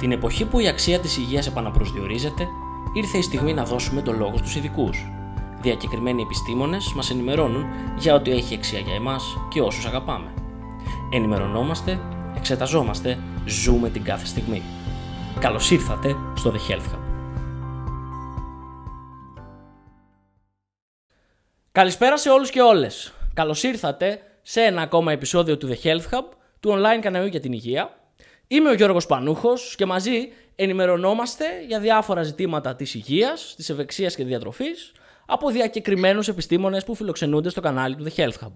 Την εποχή που η αξία της υγείας επαναπροσδιορίζεται, ήρθε η στιγμή να δώσουμε το λόγο στους ειδικούς. Διακεκριμένοι επιστήμονες μας ενημερώνουν για ό,τι έχει αξία για εμάς και όσους αγαπάμε. Ενημερωνόμαστε, εξεταζόμαστε, ζούμε την κάθε στιγμή. Καλώς ήρθατε στο The Health Hub. Καλησπέρα σε όλους και όλες. Καλώς ήρθατε σε ένα ακόμα επεισόδιο του The Health Hub, του online καναλιού για την υγεία. Είμαι ο Γιώργος Πανούχος και μαζί ενημερωνόμαστε για διάφορα ζητήματα της υγείας, της ευεξίας και διατροφής από διακεκριμένους επιστήμονες που φιλοξενούνται στο κανάλι του The Health Hub.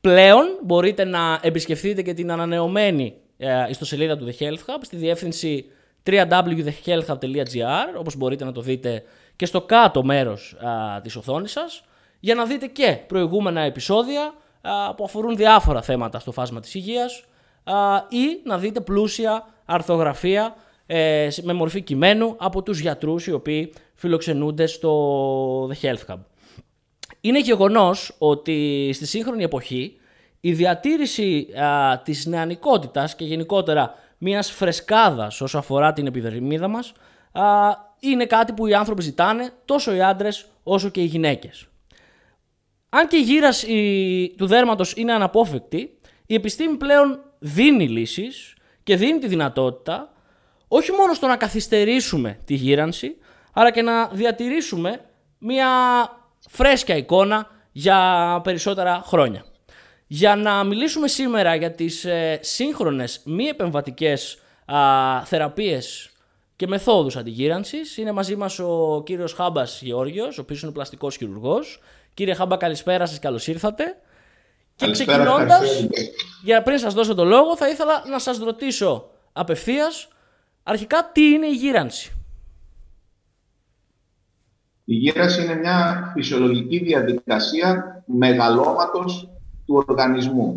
Πλέον μπορείτε να επισκεφτείτε και την ανανεωμένη ε, ιστοσελίδα του The Health Hub στη διεύθυνση www.thehealthhub.gr όπως μπορείτε να το δείτε και στο κάτω μέρος α, της οθόνης σας για να δείτε και προηγούμενα επεισόδια α, που αφορούν διάφορα θέματα στο φάσμα της υγείας ή να δείτε πλούσια αρθογραφία ε, με μορφή κειμένου από τους γιατρούς οι οποίοι φιλοξενούνται στο The Health Hub. Είναι γεγονός ότι στη σύγχρονη εποχή η διατήρηση α, της νεανικότητας και γενικότερα μιας φρεσκάδας όσο αφορά την επιδερμίδα μας α, είναι κάτι που οι άνθρωποι ζητάνε τόσο οι άντρες όσο και οι γυναίκες. Αν και η γύραση του δέρματος είναι αναπόφευκτη, η επιστήμη πλέον δίνει λύσεις και δίνει τη δυνατότητα όχι μόνο στο να καθυστερήσουμε τη γύρανση, αλλά και να διατηρήσουμε μια φρέσκια εικόνα για περισσότερα χρόνια. Για να μιλήσουμε σήμερα για τις ε, σύγχρονες μη επεμβατικές α, θεραπείες και μεθόδους αντιγύρανσης είναι μαζί μας ο κύριος Χάμπας Γεώργιος, ο οποίος είναι πλαστικός χειρουργός. Κύριε Χάμπα καλησπέρα σας, καλώς ήρθατε. Και ξεκινώντας, για πριν σας δώσω το λόγο, θα ήθελα να σας ρωτήσω απευθείας αρχικά τι είναι η γύρανση; Η γύρανση είναι μια φυσιολογική διαδικασία μεγαλώματος του οργανισμού.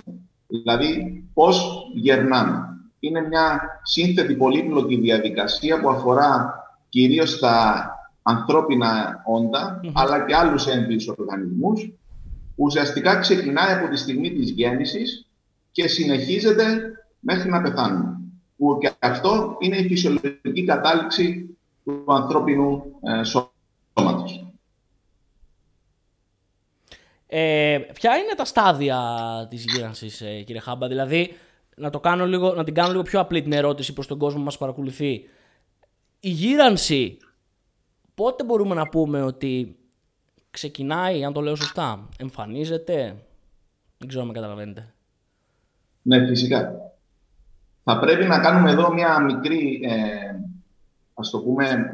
Δηλαδή, πώς γερνάμε. Είναι μια σύνθετη πολύπλοκη διαδικασία που αφορά κυρίως τα ανθρώπινα αλλά και άλλους έμπειους οργανισμούς ουσιαστικά ξεκινάει από τη στιγμή της γέννησης και συνεχίζεται μέχρι να πεθάνουμε. Που και αυτό είναι η φυσιολογική κατάληξη του ανθρώπινου ε, σώματος. Ε, ποια είναι τα στάδια της γύρανσης, ε, κύριε Χάμπα, δηλαδή να, το κάνω λίγο, να την κάνω λίγο πιο απλή την ερώτηση προς τον κόσμο που μας παρακολουθεί. Η γύρανση, πότε μπορούμε να πούμε ότι ξεκινάει, αν το λέω σωστά, εμφανίζεται. Δεν ξέρω αν με καταλαβαίνετε. Ναι, φυσικά. Θα πρέπει να κάνουμε εδώ μια μικρή, ε, ας το πούμε,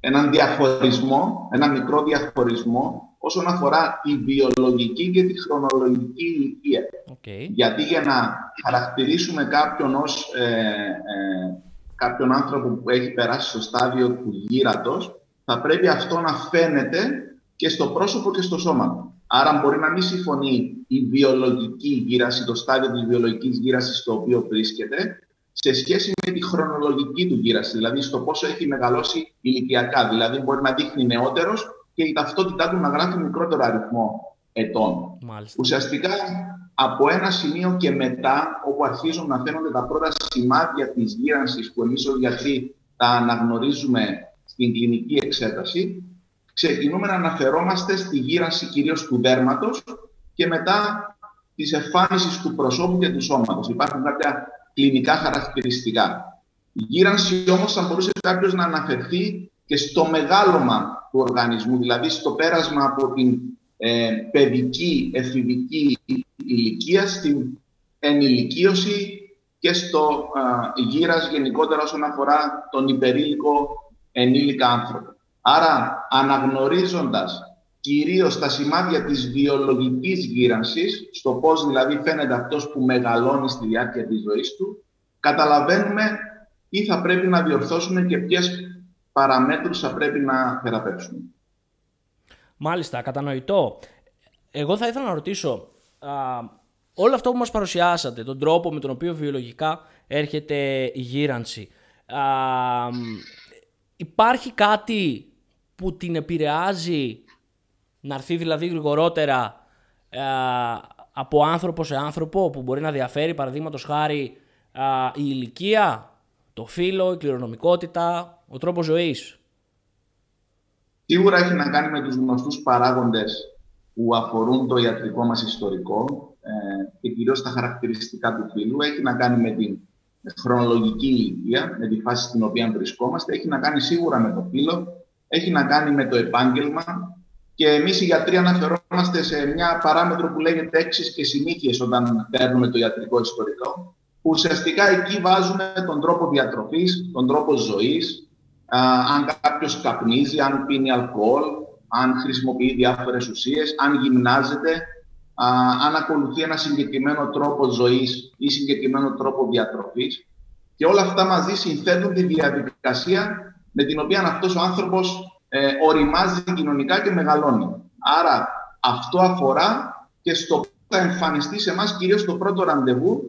έναν διαχωρισμό, ένα μικρό διαχωρισμό όσον αφορά τη βιολογική και τη χρονολογική ηλικία. Okay. Γιατί για να χαρακτηρίσουμε κάποιον ως ε, ε, κάποιον άνθρωπο που έχει περάσει στο στάδιο του γύρατος, θα πρέπει αυτό να φαίνεται και στο πρόσωπο και στο σώμα. Άρα μπορεί να μην συμφωνεί η βιολογική γύραση, το στάδιο της βιολογικής γύρασης στο οποίο βρίσκεται, σε σχέση με τη χρονολογική του γύραση, δηλαδή στο πόσο έχει μεγαλώσει ηλικιακά. Δηλαδή μπορεί να δείχνει νεότερος και η ταυτότητά του να γράφει μικρότερο αριθμό ετών. Μάλιστα. Ουσιαστικά από ένα σημείο και μετά, όπου αρχίζουν να φαίνονται τα πρώτα σημάδια της γύρανσης που εμείς ως γιατροί τα αναγνωρίζουμε στην κλινική εξέταση, ξεκινούμε να αναφερόμαστε στη γύρανση κυρίως του δέρματος και μετά της εμφάνισης του προσώπου και του σώματος. Υπάρχουν κάποια κλινικά χαρακτηριστικά. Η γύρανση όμως θα μπορούσε κάποιος να αναφερθεί και στο μεγάλωμα του οργανισμού, δηλαδή στο πέρασμα από την ε, παιδική, εφηβική ηλικία στην ενηλικίωση και στο ε, γύρας γενικότερα όσον αφορά τον υπερήλικο ενήλικα άνθρωπο. Άρα, αναγνωρίζοντας κυρίως τα σημάδια της βιολογικής γύρανσης, στο πώς δηλαδή φαίνεται αυτός που μεγαλώνει στη διάρκεια της ζωής του, καταλαβαίνουμε τι θα πρέπει να διορθώσουμε και ποιες παραμέτρους θα πρέπει να θεραπεύσουμε. Μάλιστα, κατανοητό. Εγώ θα ήθελα να ρωτήσω, α, όλο αυτό που μας παρουσιάσατε, τον τρόπο με τον οποίο βιολογικά έρχεται η γύρανση, α, υπάρχει κάτι που την επηρεάζει να έρθει δηλαδή γρηγορότερα ε, από άνθρωπο σε άνθρωπο που μπορεί να διαφέρει παραδείγματος χάρη η ηλικία, το φύλλο, η κληρονομικότητα, ο τρόπος ζωής. Σίγουρα έχει να κάνει με τους γνωστούς παράγοντες που αφορούν το ιατρικό μας ιστορικό ε, και κυρίως τα χαρακτηριστικά του φύλου. Έχει να κάνει με την χρονολογική ηλικία, με τη φάση στην οποία βρισκόμαστε. Έχει να κάνει σίγουρα με το φύλο, έχει να κάνει με το επάγγελμα και εμείς οι γιατροί αναφερόμαστε σε μια παράμετρο που λέγεται έξι και συνήθειες όταν παίρνουμε το ιατρικό ιστορικό, που ουσιαστικά εκεί βάζουμε τον τρόπο διατροφής, τον τρόπο ζωής, αν κάποιος καπνίζει, αν πίνει αλκοόλ, αν χρησιμοποιεί διάφορες ουσίες, αν γυμνάζεται, αν ακολουθεί ένα συγκεκριμένο τρόπο ζωής ή συγκεκριμένο τρόπο διατροφής. Και όλα αυτά μαζί συνθέτουν τη διαδικασία με την οποία αυτός ο άνθρωπος ε, οριμάζει κοινωνικά και μεγαλώνει. Άρα αυτό αφορά και στο που θα εμφανιστεί σε εμάς κυρίως το πρώτο ραντεβού,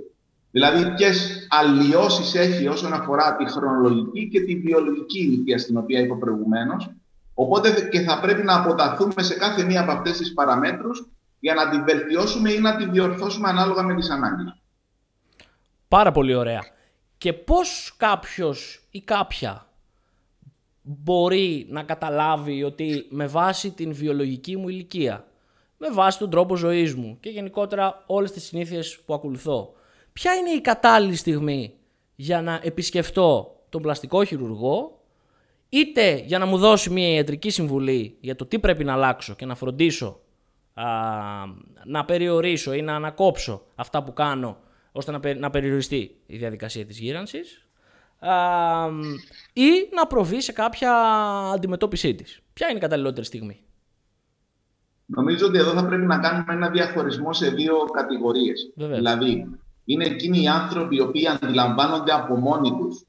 δηλαδή ποιες αλλοιώσεις έχει όσον αφορά τη χρονολογική και τη βιολογική ηλικία στην οποία είπα προηγουμένως. Οπότε και θα πρέπει να αποταθούμε σε κάθε μία από αυτές τις παραμέτρους για να την βελτιώσουμε ή να την διορθώσουμε ανάλογα με τις ανάγκες. Πάρα πολύ ωραία. Και πώς κάποιος ή κάποια μπορεί να καταλάβει ότι με βάση την βιολογική μου ηλικία, με βάση τον τρόπο ζωής μου και γενικότερα όλες τις συνήθειες που ακολουθώ, ποια είναι η κατάλληλη στιγμή για να επισκεφτώ τον πλαστικό χειρουργό είτε για να μου δώσει μια ιατρική συμβουλή για το τι πρέπει να αλλάξω και να φροντίσω α, να περιορίσω ή να ανακόψω αυτά που κάνω ώστε να, να περιοριστεί η διαδικασία της γύρανσης α, ή να προβεί σε κάποια αντιμετώπιση της. Ποια είναι η καταλληλότερη στιγμή; Νομίζω ότι εδώ θα πρέπει να κάνουμε ένα διαχωρισμό σε δύο κατηγορίες. Δηλαδή, είναι εκείνοι οι άνθρωποι οι οποίοι αντιλαμβάνονται από μόνοι τους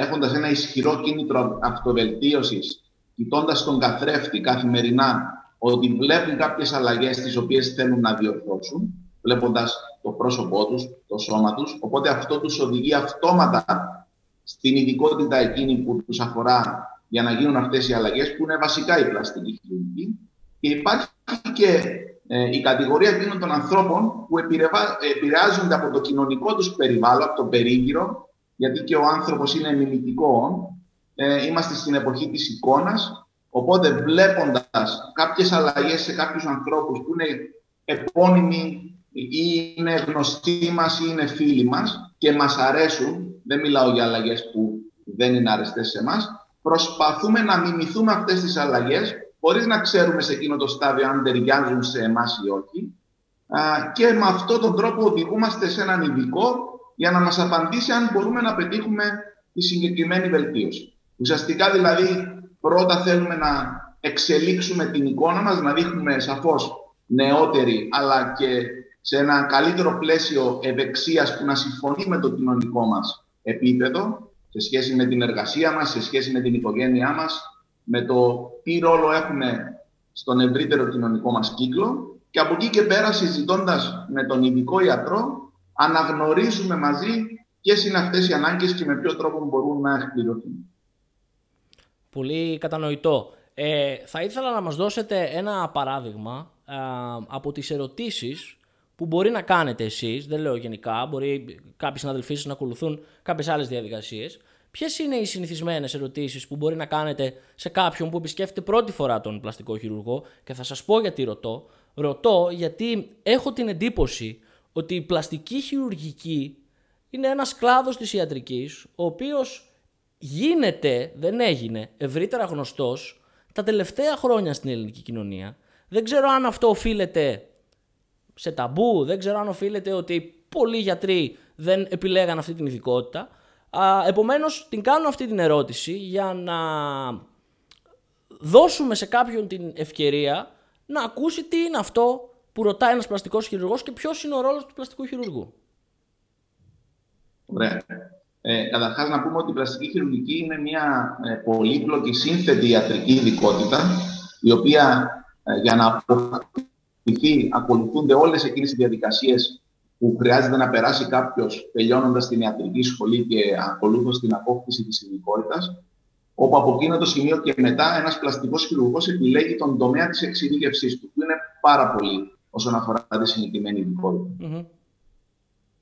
έχοντας ένα ισχυρό κίνητρο αυτοβελτίωσης, κοιτώντας τον καθρέφτη καθημερινά ότι βλέπουν κάποιες αλλαγές τις οποίες θέλουν να διορθώσουν, βλέποντας το πρόσωπό τους, το σώμα τους. Οπότε αυτό τους οδηγεί αυτόματα στην ειδικότητα εκείνη που τους αφορά για να γίνουν αυτές οι αλλαγές, που είναι βασικά η πλαστική χειρουργική. Και υπάρχει και ε, η κατηγορία εκείνων των ανθρώπων που επηρεάζονται από το κοινωνικό τους περιβάλλον, από το περίγυρο, γιατί και ο άνθρωπος είναι μιμητικό, ε, είμαστε στην εποχή της εικόνας, οπότε βλέποντας κάποιες αλλαγές σε κάποιους ανθρώπους που είναι επώνυμοι ή είναι γνωστοί μας ή είναι φίλοι μας και μας αρέσουν, δεν μιλάω για αλλαγές που δεν είναι αρεστές σε εμάς, προσπαθούμε να μιμηθούμε αυτές τις αλλαγές χωρίς να ξέρουμε σε εκείνο το στάδιο αν ταιριάζουν σε εμάς ή όχι. Και με αυτόν τον τρόπο οδηγούμαστε σε έναν ειδικό για να μας απαντήσει αν μπορούμε να πετύχουμε τη συγκεκριμένη βελτίωση. Ουσιαστικά δηλαδή πρώτα θέλουμε να εξελίξουμε την εικόνα μας, να δείχνουμε σαφώς νεότεροι αλλά και σε ένα καλύτερο πλαίσιο ευεξίας που να συμφωνεί με το κοινωνικό μας επίπεδο σε σχέση με την εργασία μας, σε σχέση με την οικογένειά μας, με το τι ρόλο έχουμε στον ευρύτερο κοινωνικό μας κύκλο και από εκεί και πέρα συζητώντας με τον ειδικό ιατρό αναγνωρίζουμε μαζί ποιες είναι αυτές οι ανάγκες και με ποιο τρόπο μπορούν να εκπληρωθούν. Πολύ κατανοητό. Ε, θα ήθελα να μας δώσετε ένα παράδειγμα από τις ερωτήσεις που μπορεί να κάνετε εσείς, δεν λέω γενικά, μπορεί κάποιοι συναδελφοί σας να ακολουθούν κάποιες άλλες διαδικασίες. Ποιες είναι οι συνηθισμένες ερωτήσεις που μπορεί να κάνετε σε κάποιον που επισκέφτεται πρώτη φορά τον πλαστικό χειρουργό και θα σας πω γιατί ρωτώ. Ρωτώ γιατί έχω την εντύπωση ότι η πλαστική χειρουργική είναι ένας κλάδος της ιατρικής, ο οποίος γίνεται, δεν έγινε, ευρύτερα γνωστός τα τελευταία χρόνια στην ελληνική κοινωνία. Δεν ξέρω αν αυτό οφείλεται σε ταμπού, δεν ξέρω αν οφείλεται ότι πολλοί γιατροί δεν επιλέγαν αυτή την ειδικότητα. Α, επομένως την κάνω αυτή την ερώτηση για να δώσουμε σε κάποιον την ευκαιρία να ακούσει τι είναι αυτό που ρωτάει ένας πλαστικός χειρουργός και ποιος είναι ο ρόλος του πλαστικού χειρουργού. Ωραία. Ε, Καταρχάς, να πούμε ότι η πλαστική χειρουργική είναι μια ε, πολύπλοκη σύνθετη ιατρική ειδικότητα, η οποία ε, για να αποφευθεί ακολουθούνται όλες εκείνες οι διαδικασίες που χρειάζεται να περάσει κάποιος τελειώνοντας την ιατρική σχολή και ακολούθως την απόκτηση της ειδικότητας, όπου από εκείνο το σημείο και μετά ένας πλαστικός χειρουργός επιλέγει τον τομέα της εξειδίκευσής του, που είναι πάρα πολύ όσον αφορά τη συγκεκριμένη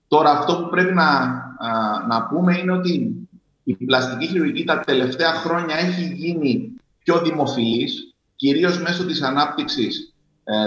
Τώρα, αυτό που πρέπει να, να πούμε είναι ότι η πλαστική χειρουργική τα τελευταία χρόνια έχει γίνει πιο δημοφιλής, κυρίως μέσω της ανάπτυξης ε,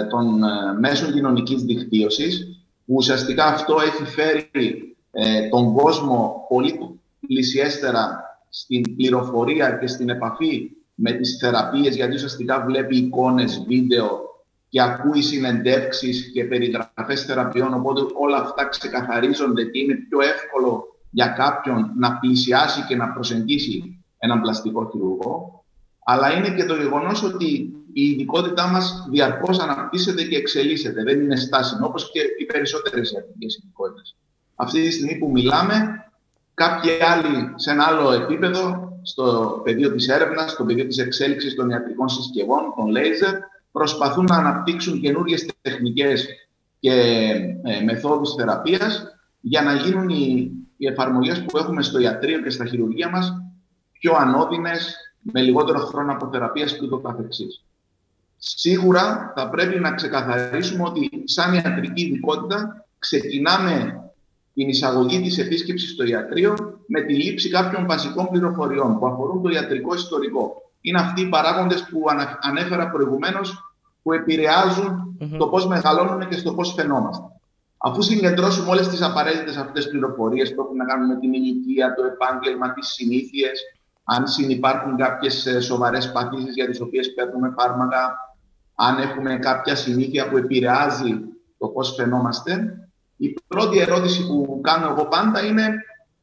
των ε, μέσων κοινωνικής δικτύωσης, που ουσιαστικά αυτό έχει φέρει ε, τον κόσμο πολύ πλησιέστερα στην πληροφορία και στην επαφή με τις θεραπείες, γιατί ουσιαστικά βλέπει εικόνες, βίντεο και ακούει συνεντεύξεις και περιγραφές θεραπείων, οπότε όλα αυτά ξεκαθαρίζονται και είναι πιο εύκολο για κάποιον να πλησιάσει και να προσεγγίσει έναν πλαστικό χειρουργό. Αλλά είναι και το γεγονός ότι η ειδικότητά μας διαρκώς αναπτύσσεται και εξελίσσεται. Δεν είναι στάσιμο, όπως και οι περισσότερες ιατρικέ ειδικότητες. Αυτή τη στιγμή που μιλάμε, κάποιοι άλλοι σε ένα άλλο επίπεδο, στο πεδίο της έρευνας, στο πεδίο της εξέλιξης των ιατρικών συσκευών, των λέιζερ, προσπαθούν να αναπτύξουν καινούργιες τεχνικές και ε, μεθόδους θεραπείας για να γίνουν οι, οι εφαρμογές που έχουμε στο ιατρείο και στα χειρουργία μας πιο ανώδυνες, με λιγότερο χρόνο από θεραπείας και ούτω καθεξής. Σίγουρα θα πρέπει να ξεκαθαρίσουμε ότι σαν ιατρική ειδικότητα ξεκινάμε την εισαγωγή της επίσκεψης στο ιατρείο με τη λήψη κάποιων βασικών πληροφοριών που αφορούν το ιατρικό ιστορικό. Είναι αυτοί οι παράγοντες που ανέφερα προηγουμένως που επηρεαζουν το πώς μεγαλώνουμε και στο πώς φαινόμαστε. Αφού συγκεντρώσουμε όλες τις απαραίτητες αυτές πληροφορίες που έχουν να κάνουν με την ηλικία, το επάγγελμα, τις συνήθειες, αν συνεπάρχουν κάποιες ε, σοβαρές παθήσεις για τις οποίες παίρνουμε φάρμακα, αν έχουμε κάποια συνήθεια που επηρεάζει το πώς φαινόμαστε, η πρώτη ερώτηση που κάνω εγώ πάντα είναι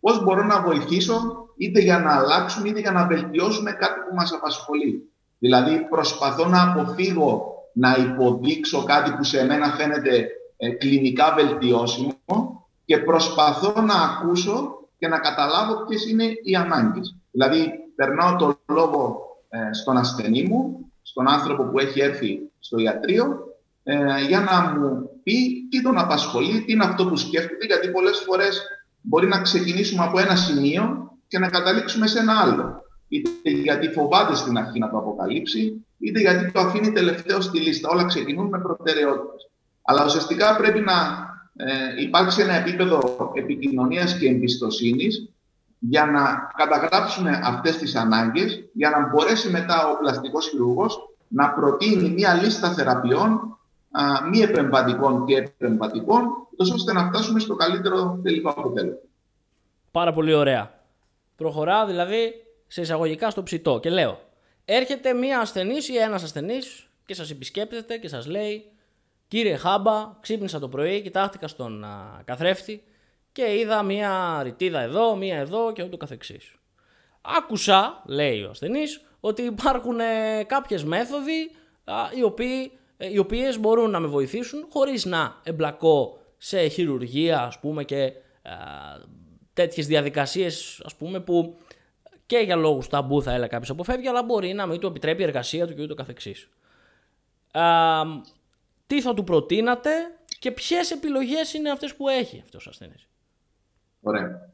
πώς μπορώ να βοηθήσω είτε για να αλλάξουμε είτε για να βελτιώσουμε κάτι που μας απασχολεί. Δηλαδή προσπαθώ να αποφύγω να υποδείξω κάτι που σε μένα φαίνεται ε, κλινικά βελτιώσιμο και προσπαθώ να ακούσω και να καταλάβω ποιες είναι οι ανάγκες. Δηλαδή περνάω το λόγο ε, στον ασθενή μου, στον άνθρωπο που έχει έρθει στο ιατρείο ε, για να μου πει τι τον απασχολεί, τι είναι αυτό που σκέφτεται, γιατί πολλές φορές μπορεί να ξεκινήσουμε από ένα σημείο και να καταλήξουμε σε ένα άλλο. Είτε γιατί φοβάται στην αρχή να το αποκαλύψει, είτε γιατί το αφήνει τελευταίο στη λίστα. Όλα ξεκινούν με προτεραιότητες. Αλλά ουσιαστικά πρέπει να ε, υπάρξει ένα επίπεδο επικοινωνίας και εμπιστοσύνης για να καταγράψουμε αυτές τις ανάγκες, για να μπορέσει μετά ο πλαστικός χειρουργός να προτείνει μια λίστα θεραπείων α, μη επεμβατικών και επεμβατικών, ώστε να φτάσουμε στο καλύτερο τελικό αποτέλεσμα. Πάρα πολύ ωραία. Προχωρά δηλαδή σε εισαγωγικά στο ψητό και λέω έρχεται μία ασθενής ή ένας ασθενής και σας επισκέπτεται και σας λέει Κύριε Χάμπα, ξύπνησα το πρωί, κοιτάχτηκα στον α, καθρέφτη και είδα μία ρητίδα εδώ, μία εδώ και ούτω καθεξής. Άκουσα, λέει ο ασθενής, ότι υπάρχουν ε, κάποιες μέθοδοι α, οι οποίοι ε, οι οποίες μπορούν να με βοηθήσουν χωρίς να εμπλακώ σε χειρουργία ας πούμε και α, τέτοιες διαδικασίες ας πούμε που και για λόγους ταμπού θα έλεγα κάποιος αποφεύγει αλλά μπορεί να μην του επιτρέπει η εργασία του και ούτω καθεξής. Α, τι θα του προτείνατε και ποιες επιλογές είναι αυτές που έχει αυτός ο ασθενής; Ωραία.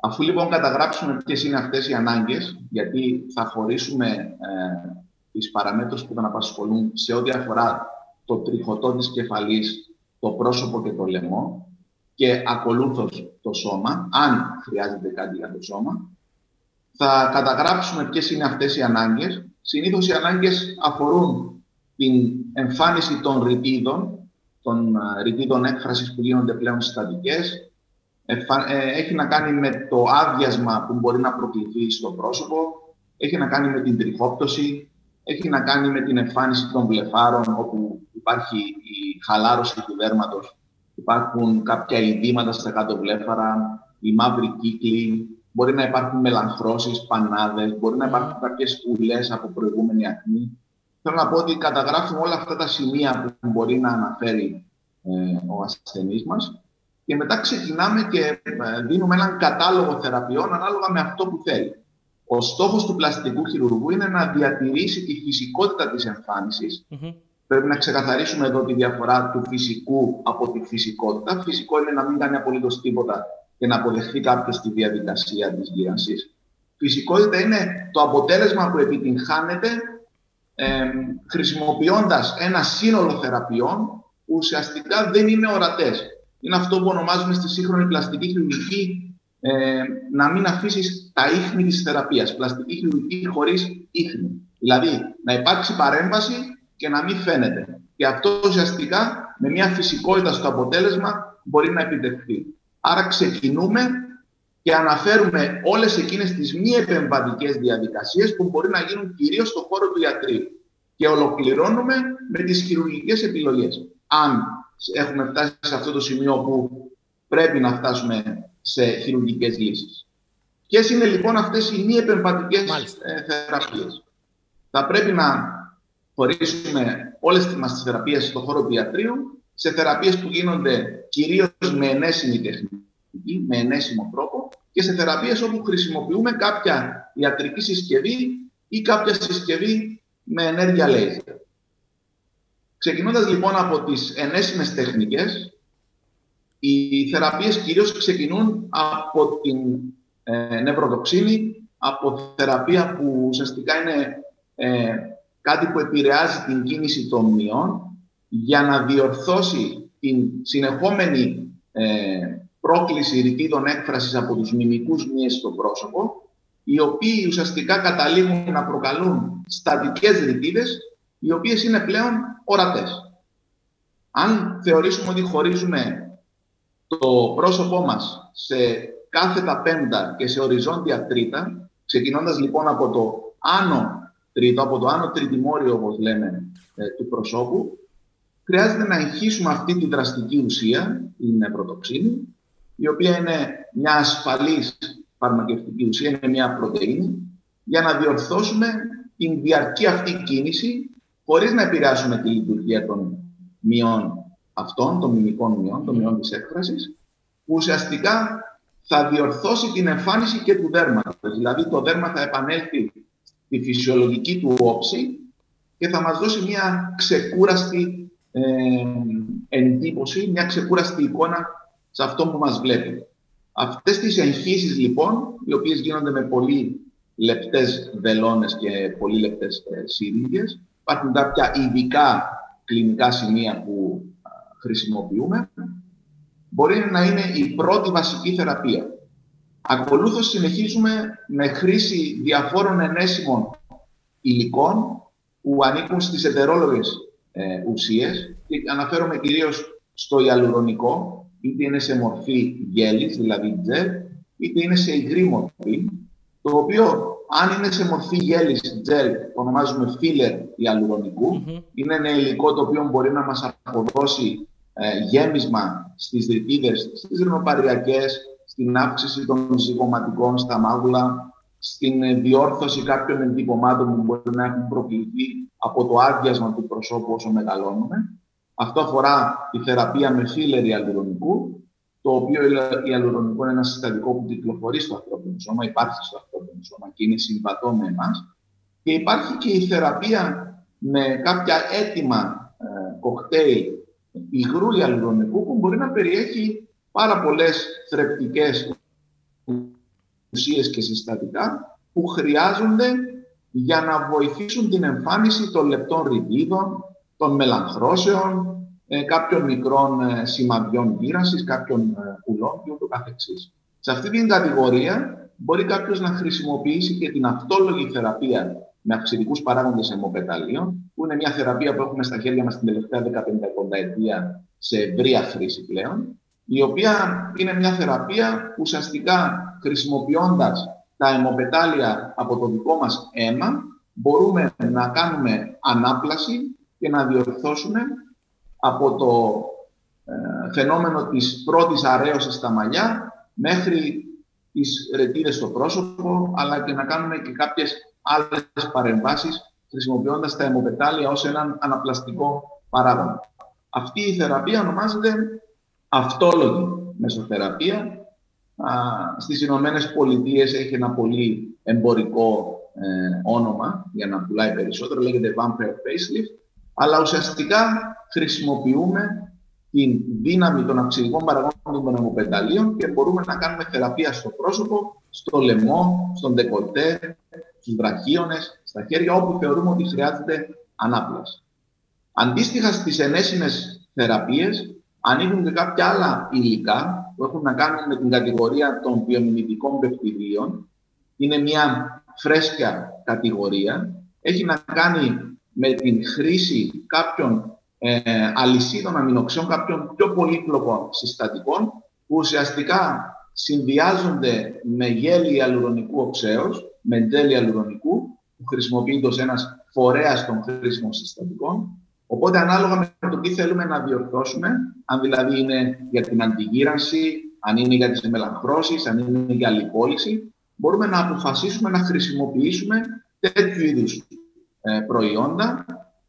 Αφού λοιπόν καταγράψουμε ποιες είναι αυτές οι ανάγκες, γιατί θα χωρίσουμε ε, τις παραμέτρους που τον απασχολούν σε ό,τι αφορά το τριχωτό της κεφαλής, το πρόσωπο και το λαιμό και ακολούθως το σώμα, αν χρειάζεται κάτι για το σώμα. Θα καταγράψουμε ποιες είναι αυτές οι ανάγκες. Συνήθως οι ανάγκες αφορούν την εμφάνιση των ρητίδων, των ε, ρητίδων έκφρασης που γίνονται πλέον συστατικές. Ε, έχει να κάνει με το άδειασμα που μπορεί να προκληθεί στο πρόσωπο, έχει να κάνει με την τριχόπτωση, έχει να κάνει με την εμφάνιση των βλεφάρων, όπου υπάρχει η χαλάρωση του δέρματος, υπάρχουν κάποια ειδήματα στα κάτω βλέφαρα, η μαύρη κύκλη, μπορεί να υπάρχουν μελαχρώσεις, πανάδες, μπορεί να υπάρχουν κάποιες ουλές από προηγούμενη ακμή. Θέλω να πω ότι καταγράφουμε όλα αυτά τα σημεία που μπορεί να αναφέρει ε, ο ασθενής μας και μετά ξεκινάμε και ε, δίνουμε έναν κατάλογο θεραπείων ανάλογα με αυτό που θέλει. Ο στόχος του πλαστικού χειρουργού είναι να διατηρήσει τη φυσικότητα της εμφάνισης. Πρέπει να ξεκαθαρίσουμε εδώ τη διαφορά του φυσικού από τη φυσικότητα. Φυσικό είναι να μην κάνει απολύτως τίποτα και να αποδεχθεί κάποιος τη διαδικασία της γύρανσης. Φυσικότητα είναι το αποτέλεσμα που επιτυγχάνεται ε, χρησιμοποιώντας ένα σύνολο θεραπείων που ουσιαστικά δεν είναι ορατές. Είναι αυτό που ονομάζουμε στη σύγχρονη πλαστική χειρουργική ε, να μην αφήσεις τα ίχνη της θεραπείας. Πλαστική χειρουργική χωρίς ίχνη. Δηλαδή, να υπάρξει παρέμβαση και να μην φαίνεται. Και αυτό ουσιαστικά με μια φυσικότητα στο αποτέλεσμα μπορεί να επιτευχθεί. Άρα ξεκινούμε και αναφέρουμε όλες εκείνες τις μη επεμβατικές διαδικασίες που μπορεί να γίνουν κυρίως στον χώρο του ιατρίου. Και ολοκληρώνουμε με τις χειρουργικές επιλογές. Αν έχουμε φτάσει σε αυτό το σημείο που πρέπει να φτάσουμε σε χειρουργικές λύσεις. Ποιες είναι λοιπόν αυτές οι μη επεμβατικές ε, θεραπείες; Θα πρέπει να χωρίσουμε όλες μας τις θεραπείες στον χώρο του ιατρίου σε θεραπείες που γίνονται κυρίως με ενέσιμη τεχνική, με ενέσιμο τρόπο και σε θεραπείες όπου χρησιμοποιούμε κάποια ιατρική συσκευή ή κάποια συσκευή με ενέργεια λέιζερ. Ξεκινώντας λοιπόν από τις ενέσιμες τεχνικές, οι θεραπείες κυρίως ξεκινούν από την ε, νευροδοξίνη, από θεραπεία που ουσιαστικά είναι ε, κάτι που επηρεάζει την κίνηση των μειών για να διορθώσει την συνεχόμενη ε, πρόκληση ρητίδων έκφρασης από τους μιμικούς μύες στο πρόσωπο, οι οποίοι ουσιαστικά καταλήγουν να προκαλούν στατικές ρητίδες, οι οποίες είναι πλέον ορατές. Αν θεωρήσουμε ότι χωρίζουμε το πρόσωπό μας σε κάθετα πέμπτα και σε οριζόντια τρίτα, ξεκινώντας λοιπόν από το άνω τρίτο, από το άνω τριτημόριο όπως λέμε ε, του προσώπου, χρειάζεται να εγχύσουμε αυτή τη δραστική ουσία, την νευροτοξίνη, η οποία είναι μια ασφαλής φαρμακευτική ουσία, είναι μια πρωτεΐνη, για να διορθώσουμε την διαρκή αυτή κίνηση χωρίς να επηρεάσουμε τη λειτουργία των μειών αυτών, των μιμικών μειών, των μειών της έκφρασης, που ουσιαστικά θα διορθώσει την εμφάνιση και του δέρματος. Δηλαδή το δέρμα θα επανέλθει στη φυσιολογική του όψη και θα μας δώσει μια ξεκούραστη ε, εντύπωση, μια ξεκούραστη εικόνα σε αυτό που μας βλέπει. Αυτές τις εγχύσεις λοιπόν, οι οποίες γίνονται με πολύ λεπτές βελόνες και πολύ λεπτές ε, υπάρχουν κάποια ειδικά κλινικά σημεία που χρησιμοποιούμε, μπορεί να είναι η πρώτη βασική θεραπεία. Ακολούθως συνεχίζουμε με χρήση διαφόρων ενέσιμων υλικών που ανήκουν στις ετερόλογες ε, ουσίες και αναφέρομαι κυρίως στο ιαλουρονικό, είτε είναι σε μορφή γέλης, δηλαδή τζελ, είτε είναι σε υγρή μορφή, το οποίο αν είναι σε μορφή γέλης τζελ, ονομάζουμε filler ιαλουρονικού, είναι ένα υλικό το οποίο μπορεί να μας αποδώσει ε, γέμισμα στις ρητίδες, στις ρινοπαριακές, στην αύξηση των ζυγωματικών στα μάγουλα, στην διόρθωση κάποιων εντυπωμάτων που μπορεί να έχουν προκληθεί από το άδειασμα του προσώπου όσο μεγαλώνουμε. Αυτό αφορά τη θεραπεία με φύλλερ ιαλουρονικού, το οποίο η ιαλουρονικό είναι ένα συστατικό που κυκλοφορεί στο ανθρώπινο σώμα, υπάρχει στο ανθρώπινο σώμα και είναι συμβατό με εμάς. Και υπάρχει και η θεραπεία με κάποια έτοιμα ε, κοκτέιλ υγρού ιαλουρονικού που μπορεί να περιέχει πάρα πολλές θρεπτικές ουσίες και συστατικά που χρειάζονται για να βοηθήσουν την εμφάνιση των λεπτών ρητίδων, των μελαχρώσεων, ε, κάποιων μικρών ε, σημαδιών γύρασης, κάποιων ε, πουλών και ούτω καθεξής. Σε αυτή την κατηγορία μπορεί κάποιος να χρησιμοποιήσει και την αυτόλογη θεραπεία με αυξητικούς παράγοντες αιμοπεταλίων, που είναι μια θεραπεία που έχουμε στα χέρια μας την τελευταία 15 ετία σε ευρεία χρήση πλέον, η οποία είναι μια θεραπεία που ουσιαστικά χρησιμοποιώντας τα αιμοπετάλια από το δικό μας αίμα, μπορούμε να κάνουμε ανάπλαση και να διορθώσουμε από το ε, φαινόμενο της πρώτης αρέωσης στα μαλλιά μέχρι τις ρετίδες στο πρόσωπο, αλλά και να κάνουμε και κάποιες άλλες παρεμβάσεις χρησιμοποιώντας τα αιμοπετάλια ως έναν αναπλαστικό παράγοντα. Αυτή η θεραπεία ονομάζεται αυτόλογη μεσοθεραπεία. Α, στις Ηνωμένες Πολιτείες έχει ένα πολύ εμπορικό ε, όνομα για να πουλάει περισσότερο, λέγεται Vampire Facelift, αλλά ουσιαστικά χρησιμοποιούμε την δύναμη των αυξητικών παραγόντων των αιμοπενταλίων και μπορούμε να κάνουμε θεραπεία στο πρόσωπο, στο λαιμό, στον δεκοτέ, στους βραχίονες, στα χέρια, όπου θεωρούμε ότι χρειάζεται ανάπλαση. Αντίστοιχα στις ενέσιμες θεραπείες, ανοίγουν και κάποια άλλα υλικά, που έχουν να κάνουν με την κατηγορία των βιομηνητικών πεπτιδίων. Είναι μια φρέσκια κατηγορία. Έχει να κάνει με την χρήση κάποιων ε, αλυσίδων αμινοξιών, κάποιων πιο πολύπλοκων συστατικών, που ουσιαστικά συνδυάζονται με γέλη αλουρονικού οξέως, με γέλη αλουρονικού, που χρησιμοποιείται ως ένας φορέας των χρήσιμων συστατικών. Οπότε, ανάλογα με το τι θέλουμε να διορθώσουμε, αν δηλαδή είναι για την αντιγύρανση, αν είναι για τις μελαχρώσεις, αν είναι για λιπόλυση, μπορούμε να αποφασίσουμε να χρησιμοποιήσουμε τέτοιου είδους ε, προϊόντα,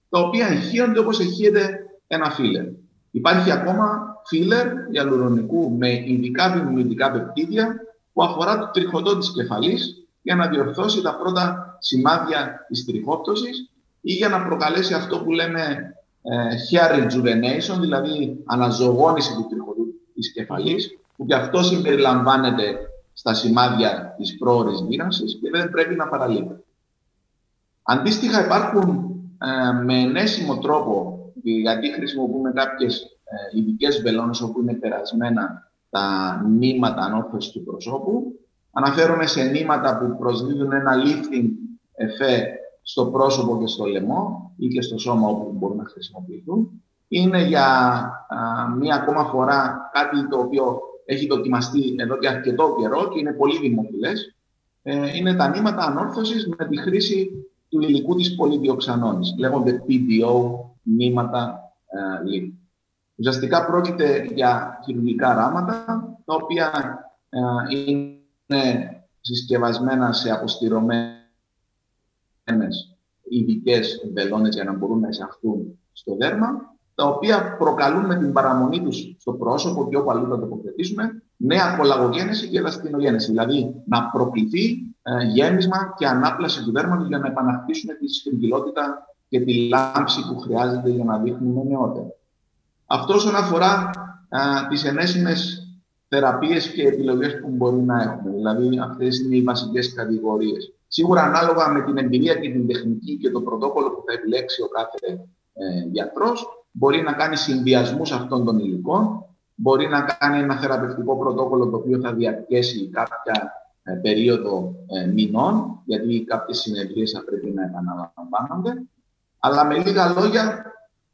τα οποία εγχείονται όπως εγχείεται ένα φίλερ. Υπάρχει ακόμα φίλερ διαλουρονικού με ειδικά δημιουργικά πεπτίδια που αφορά το τριχωτό της κεφαλής για να διορθώσει τα πρώτα σημάδια της τριχόπτωσης ή για να προκαλέσει αυτό που λέμε ε, hair rejuvenation, δηλαδή αναζωογόνηση του τριχωτού της κεφαλής, που και αυτό συμπεριλαμβάνεται στα σημάδια της πρόορης γύρανσης και δεν πρέπει να παραλείπεται. Αντίστοιχα υπάρχουν ε, με ενέσιμο τρόπο, γιατί χρησιμοποιούμε κάποιες ε, ειδικές βελόνες όπου είναι περασμένα τα νήματα ανόρθωσης του προσώπου. Αναφέρομαι σε νήματα που προσδίδουν ένα lifting εφέ στο πρόσωπο και στο λαιμό ή και στο σώμα όπου μπορούν να χρησιμοποιηθούν. Είναι για μία ακόμα φορά κάτι το οποίο έχει δοκιμαστεί εδώ και αρκετό καιρό και είναι πολύ δημοφιλές. Ε, είναι τα νήματα ανόρθωσης με τη χρήση του υλικού της πολυδιοξανώνης. Λέγονται PDO, νήματα ε, Ουσιαστικά πρόκειται για χειρουργικά ράματα, τα οποία ε, είναι συσκευασμένα σε αποστηρωμένες ειδικές βελόνες για να μπορούν να εισαχθούν στο δέρμα, τα οποία προκαλούν με την παραμονή τους στο πρόσωπο και όπου αλλού θα τοποθετήσουμε νέα κολαγογένεση και ελαστινογένεση. Δηλαδή να προκληθεί ε, γέμισμα και ανάπλαση του δέρματος για να επαναχτίσουμε τη στριγγυλότητα και τη λάμψη που χρειάζεται για να δείχνουμε νεότερα. Αυτό όσον αφορά α, τις ενέσιμες θεραπείες και επιλογές που μπορεί να έχουμε. Δηλαδή αυτές είναι οι βασικές κατηγορίες. Σίγουρα ανάλογα με την εμπειρία και την τεχνική και το πρωτόκολλο που θα επιλέξει ο κάθε ε, γιατρός, μπορεί να κάνει συνδυασμούς αυτών των υλικών, μπορεί να κάνει ένα θεραπευτικό πρωτόκολλο το οποίο θα διαρκέσει κάποια ε, περίοδο ε, μηνών, γιατί κάποιες συνεδρίες θα πρέπει να επαναλαμβάνονται. Αλλά με λίγα λόγια,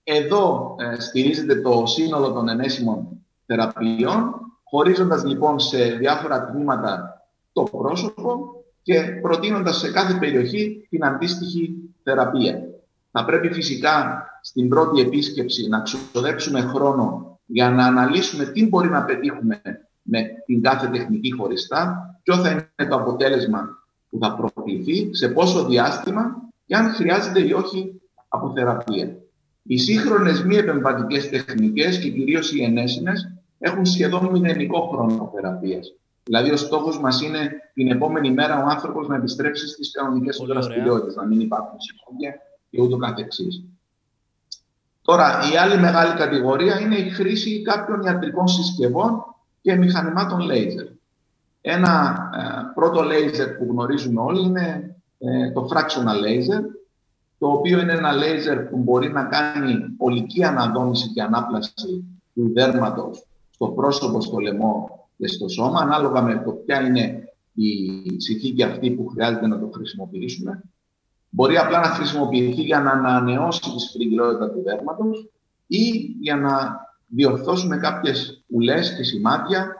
εδώ ε, στηρίζεται το σύνολο των ενέσιμων θεραπείων, χωρίζοντας λοιπόν σε διάφορα τμήματα το πρόσωπο και προτείνοντας σε κάθε περιοχή την αντίστοιχη θεραπεία. Θα πρέπει φυσικά στην πρώτη επίσκεψη να ξοδέψουμε χρόνο για να αναλύσουμε τι μπορεί να πετύχουμε με την κάθε τεχνική χωριστά, ποιο θα είναι το αποτέλεσμα που θα προκληθεί, σε πόσο διάστημα και αν χρειάζεται ή όχι από θεραπεία. Οι σύγχρονες μη επεμβατικές τεχνικές και κυρίως οι ενέσιμες έχουν σχεδόν μηδενικό χρόνο θεραπείας. Δηλαδή, ο στόχος μας είναι την επόμενη μέρα ο άνθρωπος να επιστρέψει στις κανονικές του δραστηριότητες, να μην υπάρχουν συγχώρια και ούτω καθεξής. Τώρα, η άλλη μεγάλη κατηγορία είναι η χρήση κάποιων ιατρικών συσκευών και μηχανημάτων laser. Ένα ε, πρώτο laser που γνωρίζουμε όλοι είναι ε, το fractional laser, το οποίο είναι ένα λέιζερ που μπορεί να κάνει ολική αναδόμηση και ανάπλαση του δέρματος στο πρόσωπο, στο λαιμό και στο σώμα, ανάλογα με το ποια είναι η συνθήκη αυτή που χρειάζεται να το χρησιμοποιήσουμε. Μπορεί απλά να χρησιμοποιηθεί για να ανανεώσει τη σφριγγυλότητα του δέρματος ή για να διορθώσουμε κάποιες ουλές και σημάδια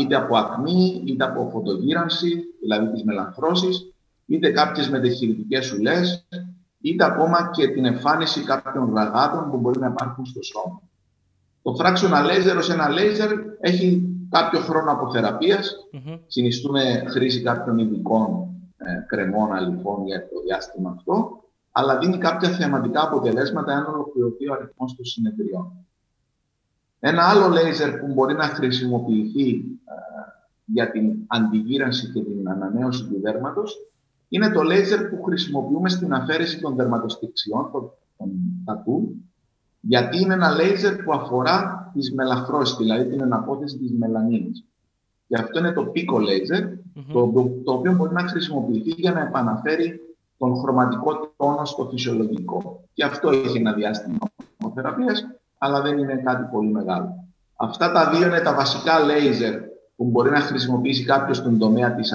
είτε από ακμή, είτε από φωτογύρανση, δηλαδή τις μελαχρώσεις, είτε κάποιες μετεχειρητικές ουλές, είτε ακόμα και την εμφάνιση κάποιων ραγάτων που μπορεί να υπάρχουν στο σώμα. Το fractional laser ως ένα laser έχει κάποιο χρόνο αποθεραπείας. Mm-hmm. Συνιστούμε χρήση κάποιων ειδικών ε, κρεμών αληθών για το διάστημα αυτό, αλλά δίνει κάποια θεματικά αποτελέσματα αν ολοκληρωθεί ο αριθμός των συνεδριών. Ένα άλλο λέιζερ που μπορεί να χρησιμοποιηθεί ε, για την αντιγύρανση και την ανανέωση του δέρματος είναι το λέιζερ που χρησιμοποιούμε στην αφαίρεση των δερματοστιξιών, των τατού, γιατί είναι ένα λέιζερ που αφορά τις μελαχρώσεις, δηλαδή την εναπόθεση της μελανίνης. Και αυτό είναι το πίκο λέιζερ, το, το οποίο μπορεί να χρησιμοποιηθεί για να επαναφέρει τον χρωματικό τόνο στο φυσιολογικό. Και αυτό έχει ένα διάστημα θεραπείας, αλλά δεν είναι κάτι πολύ μεγάλο. Αυτά τα δύο είναι τα βασικά λέιζερ που μπορεί να χρησιμοποιήσει κάποιος στον τομέα της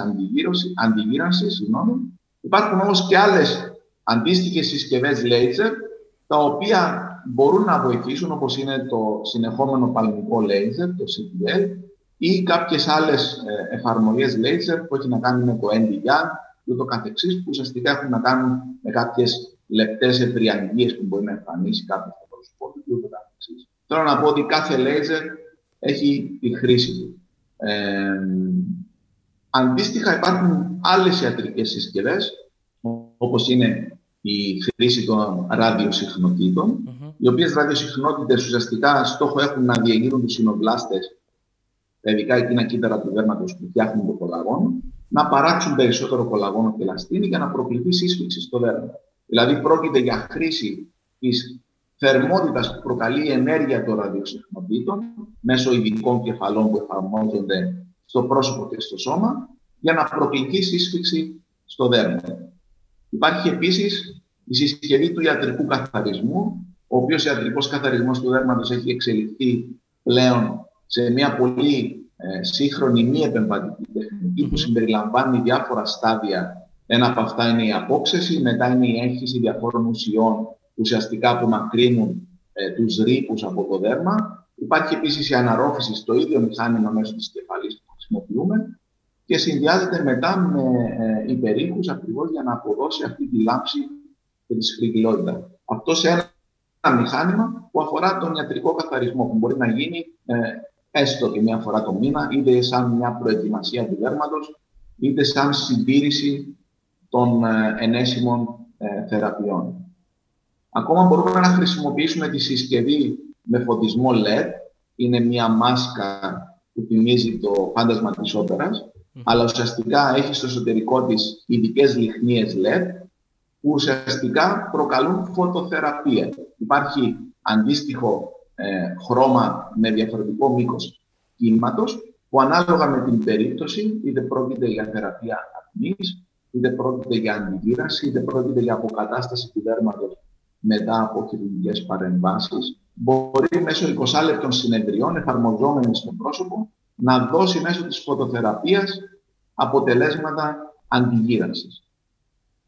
αντιγύρανσης. Υπάρχουν όμως και άλλες αντίστοιχες συσκευές λέιζερ, τα οποία μπορούν να βοηθήσουν, όπως είναι το συνεχόμενο παλμικό λέιζερ, το CPL, ή κάποιες άλλες ε, εφαρμογές laser που έχει να κάνουν με το NDYAN και ούτω καθεξής, που ουσιαστικά έχουν να κάνουν με κάποιες λεπτές ευριανιγίες που μπορεί να εμφανίσει κάποιος στο πρόσωπό του και ούτω καθεξής. Θέλω να πω ότι κάθε laser έχει τη χρήση του. Ε, αντίστοιχα υπάρχουν άλλες ιατρικές συσκευές, όπως είναι η χρήση των ραδιοσυχνοτήτων, mm-hmm. οι οποίες ραδιοσυχνότητες ουσιαστικά στόχο έχουν να διεγείρουν τους συνοβλάστες τα ειδικά εκείνα κύτταρα του δέρματος που φτιάχνουν το κολαγόνο, να παράξουν περισσότερο κολαγόνο και ελαστίνη για να προκληθεί σύσφυξη στο δέρμα. Δηλαδή, πρόκειται για χρήση της θερμότητας που προκαλεί η ενέργεια των ραδιοσυχνοτήτων μέσω ειδικών κεφαλών που εφαρμόζονται στο πρόσωπο και στο σώμα για να προκληθεί σύσφυξη στο δέρμα. Υπάρχει επίσης η συσκευή του ιατρικού καθαρισμού, ο οποίος ιατρικός καθαρισμός του δέρματος έχει εξελιχθεί πλέον σε μια πολύ ε, σύγχρονη μη επεμβατική τεχνική που συμπεριλαμβάνει διάφορα στάδια. Ένα από αυτά είναι η απόξεση, μετά είναι η έγχυση διαφόρων ουσιών που ουσιαστικά απομακρύνουν ε, τους ρήπους από το δέρμα. Υπάρχει επίσης η αναρρόφηση στο ίδιο μηχάνημα μέσω της κεφαλής που χρησιμοποιούμε και συνδυάζεται μετά με ε, υπερήχους ακριβώς για να αποδώσει αυτή τη λάμψη και τη σφριγγυλότητα. Αυτό σε ένα μηχάνημα που αφορά τον ιατρικό καθαρισμό που μπορεί να γίνει ε, έστω και μια φορά το μήνα, είτε σαν μια προετοιμασία του δέρματος, είτε σαν συντήρηση των ε, ενέσιμων ε, θεραπείων. Ακόμα μπορούμε να χρησιμοποιήσουμε τη συσκευή με φωτισμό LED. Είναι μια μάσκα που θυμίζει το φάντασμα της όπερας, αλλά ουσιαστικά έχει στο εσωτερικό της ειδικές λιχνίες LED, που ουσιαστικά προκαλούν φωτοθεραπεία. Υπάρχει αντίστοιχο ε, χρώμα με διαφορετικό μήκος κύματος που ανάλογα με την περίπτωση, είτε πρόκειται για θεραπεία ακνής, είτε πρόκειται για αντιγύραση, είτε πρόκειται για αποκατάσταση του δέρματος μετά από χειρουργικές παρεμβάσεις, μπορεί μέσω 20 λεπτών συνεδριών εφαρμοζόμενοι στο πρόσωπο να δώσει μέσω της φωτοθεραπείας αποτελέσματα αντιγύρασης.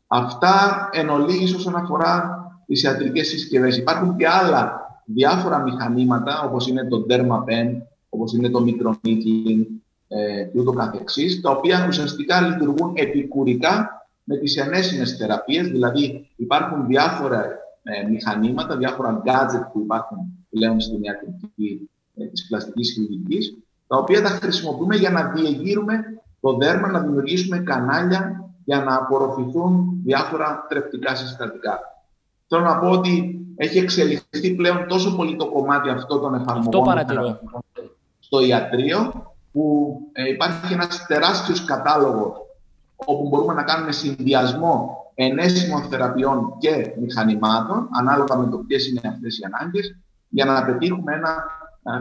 Αυτά εν ολίγης όσον αφορά τις ιατρικές συσκευές. Υπάρχουν και άλλα διάφορα μηχανήματα, όπως είναι το derma pen, όπως είναι το microneedling ε, και ούτω καθεξής, τα οποία ουσιαστικά λειτουργούν επικουρικά με τις ενέσιμες θεραπείες, δηλαδή υπάρχουν διάφορα ε, μηχανήματα, διάφορα gadget που υπάρχουν πλέον στην ιατρική ε, της πλαστικής χειρουργικής, τα οποία τα χρησιμοποιούμε για να διεγείρουμε το δέρμα, να δημιουργήσουμε κανάλια για να απορροφηθούν διάφορα τρεπτικά συστατικά. Θέλω να πω ότι έχει εξελιχθεί πλέον τόσο πολύ το κομμάτι αυτό των εφαρμογών στο ιατρείο, που ε, υπάρχει ένας τεράστιος κατάλογος όπου μπορούμε να κάνουμε συνδυασμό ενέσιμων θεραπείων και μηχανημάτων, ανάλογα με το ποιες είναι αυτές οι ανάγκες, για να πετύχουμε ένα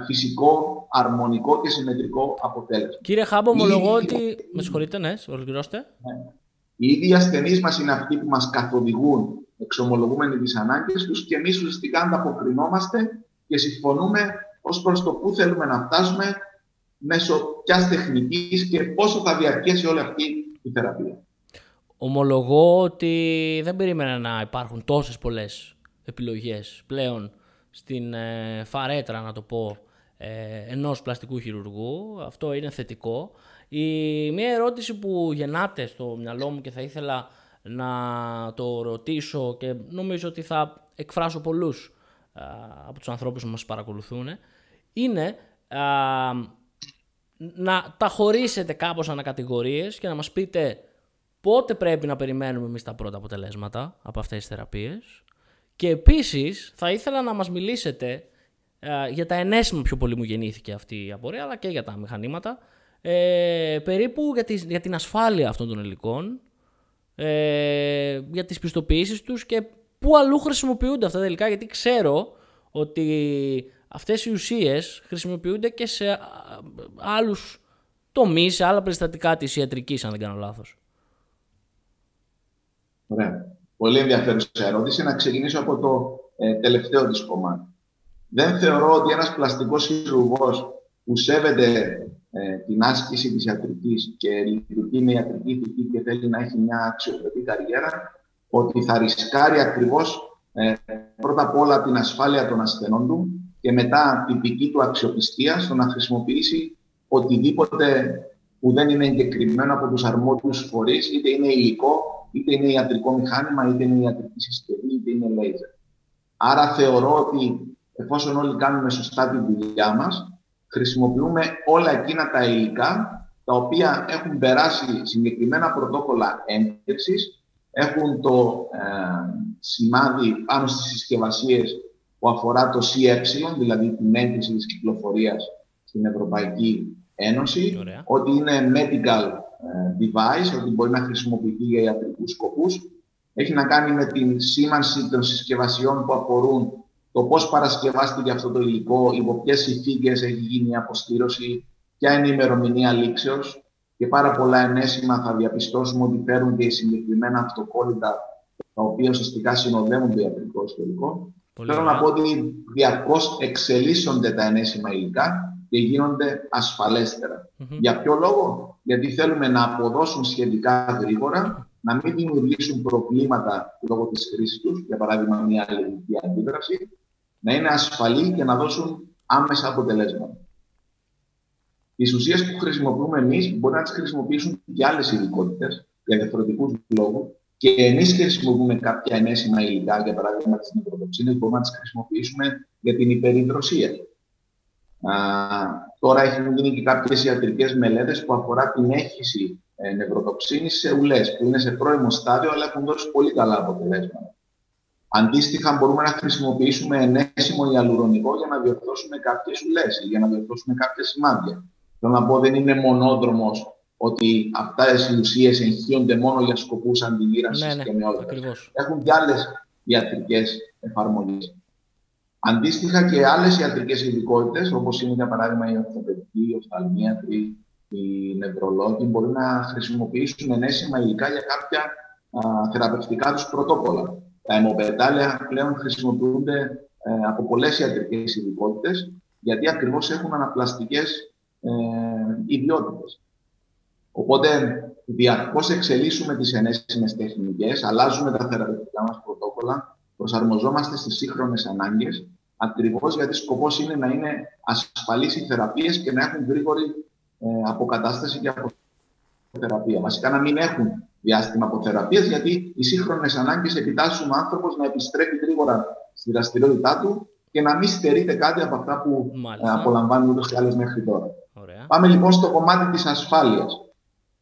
φυσικό, αρμονικό και συμμετρικό αποτέλεσμα. Κύριε Χάμπο, ομολογώ ότι. Με συγχωρείτε, ναι, ολοκληρώστε. Ναι. Οι ίδιοι ασθενείς μας είναι αυτοί που μας καθοδηγούν εξομολογούμενοι τις ανάγκες τους και εμείς ουσιαστικά ανταποκρινόμαστε και συμφωνούμε ως προς το πού θέλουμε να φτάσουμε μέσω ποια τεχνικής και πόσο θα διαρκέσει όλη αυτή η θεραπεία. Ομολογώ ότι δεν περίμενα να υπάρχουν τόσες πολλές επιλογές πλέον στην ε, φαρέτρα, να το πω, ε, ενός πλαστικού χειρουργού. Αυτό είναι θετικό. Η, μία ερώτηση που γεννάται στο μυαλό μου και θα ήθελα να το ρωτήσω και νομίζω ότι θα εκφράσω πολλούς από τους ανθρώπους που μας παρακολουθούν είναι να τα χωρίσετε κάπως ανακατηγορίες και να μας πείτε πότε πρέπει να περιμένουμε εμείς τα πρώτα αποτελέσματα από αυτές τις θεραπείες. Και επίσης θα ήθελα να μας μιλήσετε για τα ενέσιμα πιο πολύ μου γεννήθηκε αυτή η απορία αλλά και για τα μηχανήματα ε, περίπου για, για την ασφάλεια αυτών των υλικών ε, για τις πιστοποιήσεις τους και πού αλλού χρησιμοποιούνται αυτά τελικά γιατί ξέρω ότι αυτές οι ουσίες χρησιμοποιούνται και σε άλλους τομείς, σε άλλα περιστατικά της ιατρικής αν δεν κάνω λάθος. Ωραία. Πολύ ενδιαφέρουσα ερώτηση. Να ξεκινήσω από το ε, τελευταίο της κομμάτι. Δεν θεωρώ ότι ένας πλαστικός χειρουργός που σέβεται ε, την άσκηση της ιατρικής και λειτουργεί με ιατρική ηθική και θέλει να έχει μια αξιοπρεπή καριέρα, ότι θα ρισκάρει ακριβώς ε, πρώτα απ' όλα την ασφάλεια των ασθενών του και μετά την δική του αξιοπιστίας στο να χρησιμοποιήσει οτιδήποτε που δεν είναι εγκεκριμένο από τους αρμόδιους φορείς, είτε είναι υλικό, είτε είναι ιατρικό μηχάνημα, είτε είναι ιατρική συσκευή, είτε είναι λέιζερ. Άρα θεωρώ ότι εφόσον όλοι κάνουμε σωστά τη δουλειά μας, χρησιμοποιούμε όλα εκείνα τα υλικά τα οποία έχουν περάσει συγκεκριμένα πρωτόκολλα έγκρισης, έχουν το ε, σημάδι πάνω στις συσκευασίες που αφορά το CE, δηλαδή την έγκριση της κυκλοφορίας στην Ευρωπαϊκή Ένωση, ότι είναι medical ε, device, ότι μπορεί να χρησιμοποιηθεί για ιατρικούς σκοπούς. Έχει να κάνει με την σήμανση των συσκευασιών που αφορούν το πώς παρασκευάστηκε αυτό το υλικό, υπό ποιες συνθήκες έχει γίνει η αποστήρωση, ποια είναι η ημερομηνία λήξεως και πάρα πολλά ενέσιμα θα διαπιστώσουμε ότι φέρουν και συγκεκριμένα αυτοκόλλητα τα οποία ουσιαστικά συνοδεύουν το ιατρικό ιστορικό. Θέλω να πω ότι διαρκώς εξελίσσονται τα ενέσιμα υλικά και γίνονται Για ποιο λόγο; Γιατί θέλουμε να αποδώσουν σχετικά γρήγορα, να μην δημιουργήσουν προβλήματα λόγω της χρήσης τους, για παράδειγμα μια αλληλική αντίδραση, να είναι ασφαλή και να δώσουν άμεσα αποτελέσματα. Τις ουσίες που χρησιμοποιούμε εμείς μπορεί να τις χρησιμοποιήσουν και άλλες ειδικότητες για διαφορετικούς λόγους. Και εμείς χρησιμοποιούμε κάποια ενέσιμα υλικά, για παράδειγμα τις νεκροτοξίνες, μπορούμε να τις χρησιμοποιήσουμε για την υπερυδροσία. τώρα έχουν γίνει και κάποιες ιατρικές μελέτες που αφορά την έχηση ε, νευροτοξίνη σε ουλές, που είναι σε πρώιμο στάδιο, αλλά έχουν δώσει πολύ καλά αποτελέσματα. Αντίστοιχα, μπορούμε να χρησιμοποιήσουμε ενέσιμο ιαλουρονικό για να διορθώσουμε κάποιες ουλές ή για να διορθώσουμε κάποια σημάδια. Θέλω να πω, δεν είναι μονόδρομος ότι αυτά οι ουσίες εγχύονται μόνο για σκοπούς αντιγύρανση ναι, ναι, και νεότητας. Έχουν και άλλες ιατρικές εφαρμογές. Αντίστοιχα και άλλες ιατρικές ειδικότητες, όπως είναι για παράδειγμα η ορθοπαιδική, οι οφθαλμίατροι, οι νευρολόγοι, μπορεί να χρησιμοποιήσουν ενέσιμα υλικά για κάποια α, θεραπευτικά τους πρωτόκολλα. Τα αιμοπετάλια πλέον χρησιμοποιούνται ε, από πολλές ιατρικές ειδικότητες, γιατί ακριβώς έχουν αναπλαστικές ε, ιδιότητες. Οπότε, διαρκώς εξελίσσουμε τις ενέσιμες τεχνικές, αλλάζουμε τα θεραπευτικά μας πρωτόκολλα, προσαρμοζόμαστε στις σύγχρονες ανάγκες, ακριβώς γιατί σκοπός είναι να είναι ασφαλείς οι θεραπείες και να έχουν γρήγορη ε, αποκατάσταση και αποθεραπεία. Βασικά να μην έχουν διάστημα αποθεραπείας, γιατί οι σύγχρονες ανάγκες επιτάσσουν ο άνθρωπος να επιστρέφει γρήγορα στη δραστηριότητά του και να μην στερείται κάτι από αυτά που Μάλιστα. απολαμβάνουν ούτως ή άλλως μέχρι τώρα. Ωραία. Πάμε λοιπόν στο κομμάτι της ασφάλειας.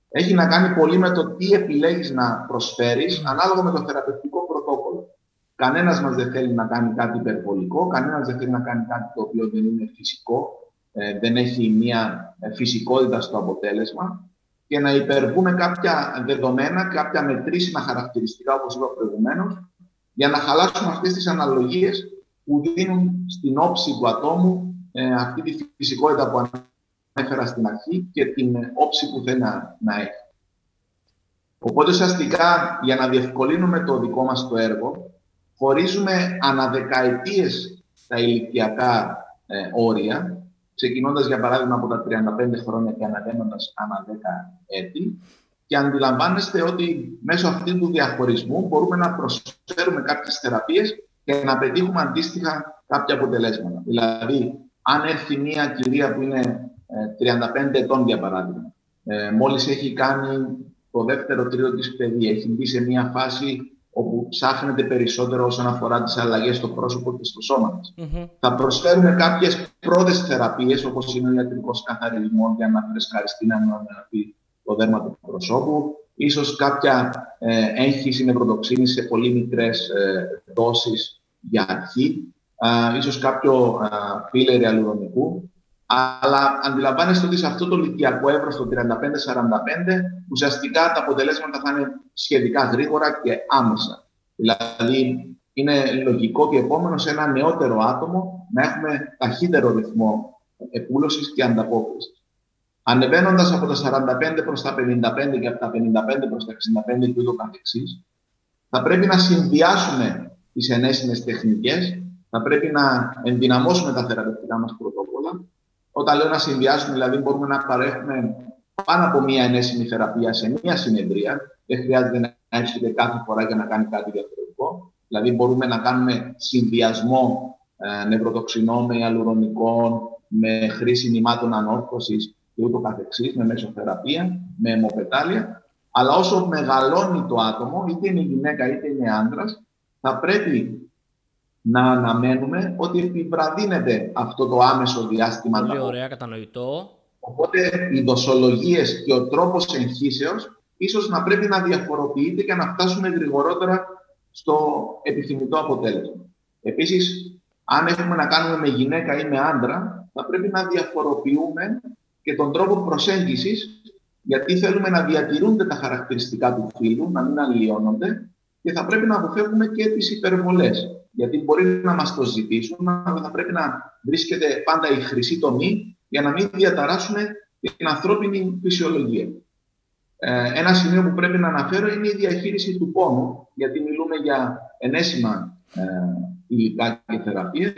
Έχει να κάνει πολύ με το τι επιλέγεις να προσφέρεις ανάλογα με το θεραπευτικό πρωτόκολλο. Κανένας μας δεν θέλει να κάνει κάτι υπερβολικό, κανένας δεν θέλει να κάνει κάτι το οποίο δεν είναι φυσικό, ε, δεν έχει μια ε, φυσικότητα στο αποτέλεσμα και να υπερβούμε κάποια δεδομένα, κάποια μετρήσιμα χαρακτηριστικά, όπως είπα προηγουμένως, για να χαλάσουμε αυτές τις αναλογίες που δίνουν στην όψη του ατόμου ε, αυτή τη φυσικότητα που ανέφερα στην αρχή και την όψη που θέλει να, να έχει. Οπότε, ουσιαστικά, για να διευκολύνουμε το δικό μας το έργο, χωρίζουμε αναδεκαετίες τα ηλικιακά ε, όρια ξεκινώντας για παράδειγμα από τα 35 χρόνια και αναβαίνοντας ανά 10 έτη και αντιλαμβάνεστε ότι μέσω αυτού του διαχωρισμού μπορούμε να προσφέρουμε κάποιες θεραπείες και να πετύχουμε αντίστοιχα κάποια αποτελέσματα. Δηλαδή, αν έρθει μια κυρία που είναι 35 ε, ετών, για παράδειγμα, ε, μόλις έχει κάνει το δεύτερο τρίτο της παιδείας, έχει μπει σε μια φάση όπου ψάχνεται περισσότερο όσον αφορά τις αλλαγές στο πρόσωπο και στο σώμα της. Θα προσφέρουμε κάποιες πρώτες θεραπείες, όπως είναι ο ιατρικός καθαρισμός για να φρεσκαριστεί να ανανεωθεί το δέρμα του προσώπου, ίσως κάποια ε, έγχυση νευροδοξίνη σε πολύ μικρές ε, δόσεις για αρχή, ε, ίσως κάποιο πίλερ αλουρονικού, αλλά αντιλαμβάνεστε ότι σε αυτό το ηλικιακό εύρο, το 35-45, ουσιαστικά τα αποτελέσματα θα είναι σχετικά γρήγορα και άμεσα. Δηλαδή, είναι λογικό και επόμενο σε ένα νεότερο άτομο να έχουμε ταχύτερο ρυθμό επούλωση και ανταπόκρισης. Ανεβαίνοντας από τα 45 προς τα 55 και από τα 55 προς τα 65 και ούτω καθεξής, θα πρέπει να συνδυάσουμε τις ενέσιμες τεχνικές Θα πρέπει να ενδυναμώσουμε τα θεραπευτικά μας πρωτόκολλα. Όταν λέω να συνδυάσουμε, δηλαδή μπορούμε να παρέχουμε πάνω από μία ενέσιμη θεραπεία σε μία συνεδρία. Δεν χρειάζεται να έρχεται κάθε φορά για να κάνει κάτι διαφορετικό. Δηλαδή μπορούμε να κάνουμε συνδυασμό ε, νευροτοξινών με ιαλουρονικών, με χρήση νημάτων ανόρθωσης και ούτω καθεξής, με μεσοθεραπεία, με αιμοπετάλια. Αλλά όσο μεγαλώνει το άτομο, είτε είναι γυναίκα είτε είναι άντρας, θα πρέπει να αναμένουμε ότι επιβραδύνεται αυτό το άμεσο διάστημα. Πολύ ωραία, κατανοητό. Οπότε οι δοσολογίες και ο τρόπος εγχύσεως ίσως να πρέπει να διαφοροποιείται και να φτάσουμε γρηγορότερα στο επιθυμητό αποτέλεσμα. Επίσης, αν έχουμε να κάνουμε με γυναίκα ή με άντρα, θα πρέπει να διαφοροποιούμε και τον τρόπο προσέγγισης, γιατί θέλουμε να διατηρούνται τα χαρακτηριστικά του φύλου, να μην αλλοιώνονται και θα πρέπει να αποφεύγουμε και τις υπερβολές. Γιατί μπορεί να μας το ζητήσουν, αλλά θα πρέπει να βρίσκεται πάντα η χρυσή τομή για να μην διαταράσουμε την ανθρώπινη φυσιολογία. Ε, ένα σημείο που πρέπει να αναφέρω είναι η διαχείριση του πόνου, γιατί μιλούμε για ενέσιμα ε, υλικά και θεραπείες.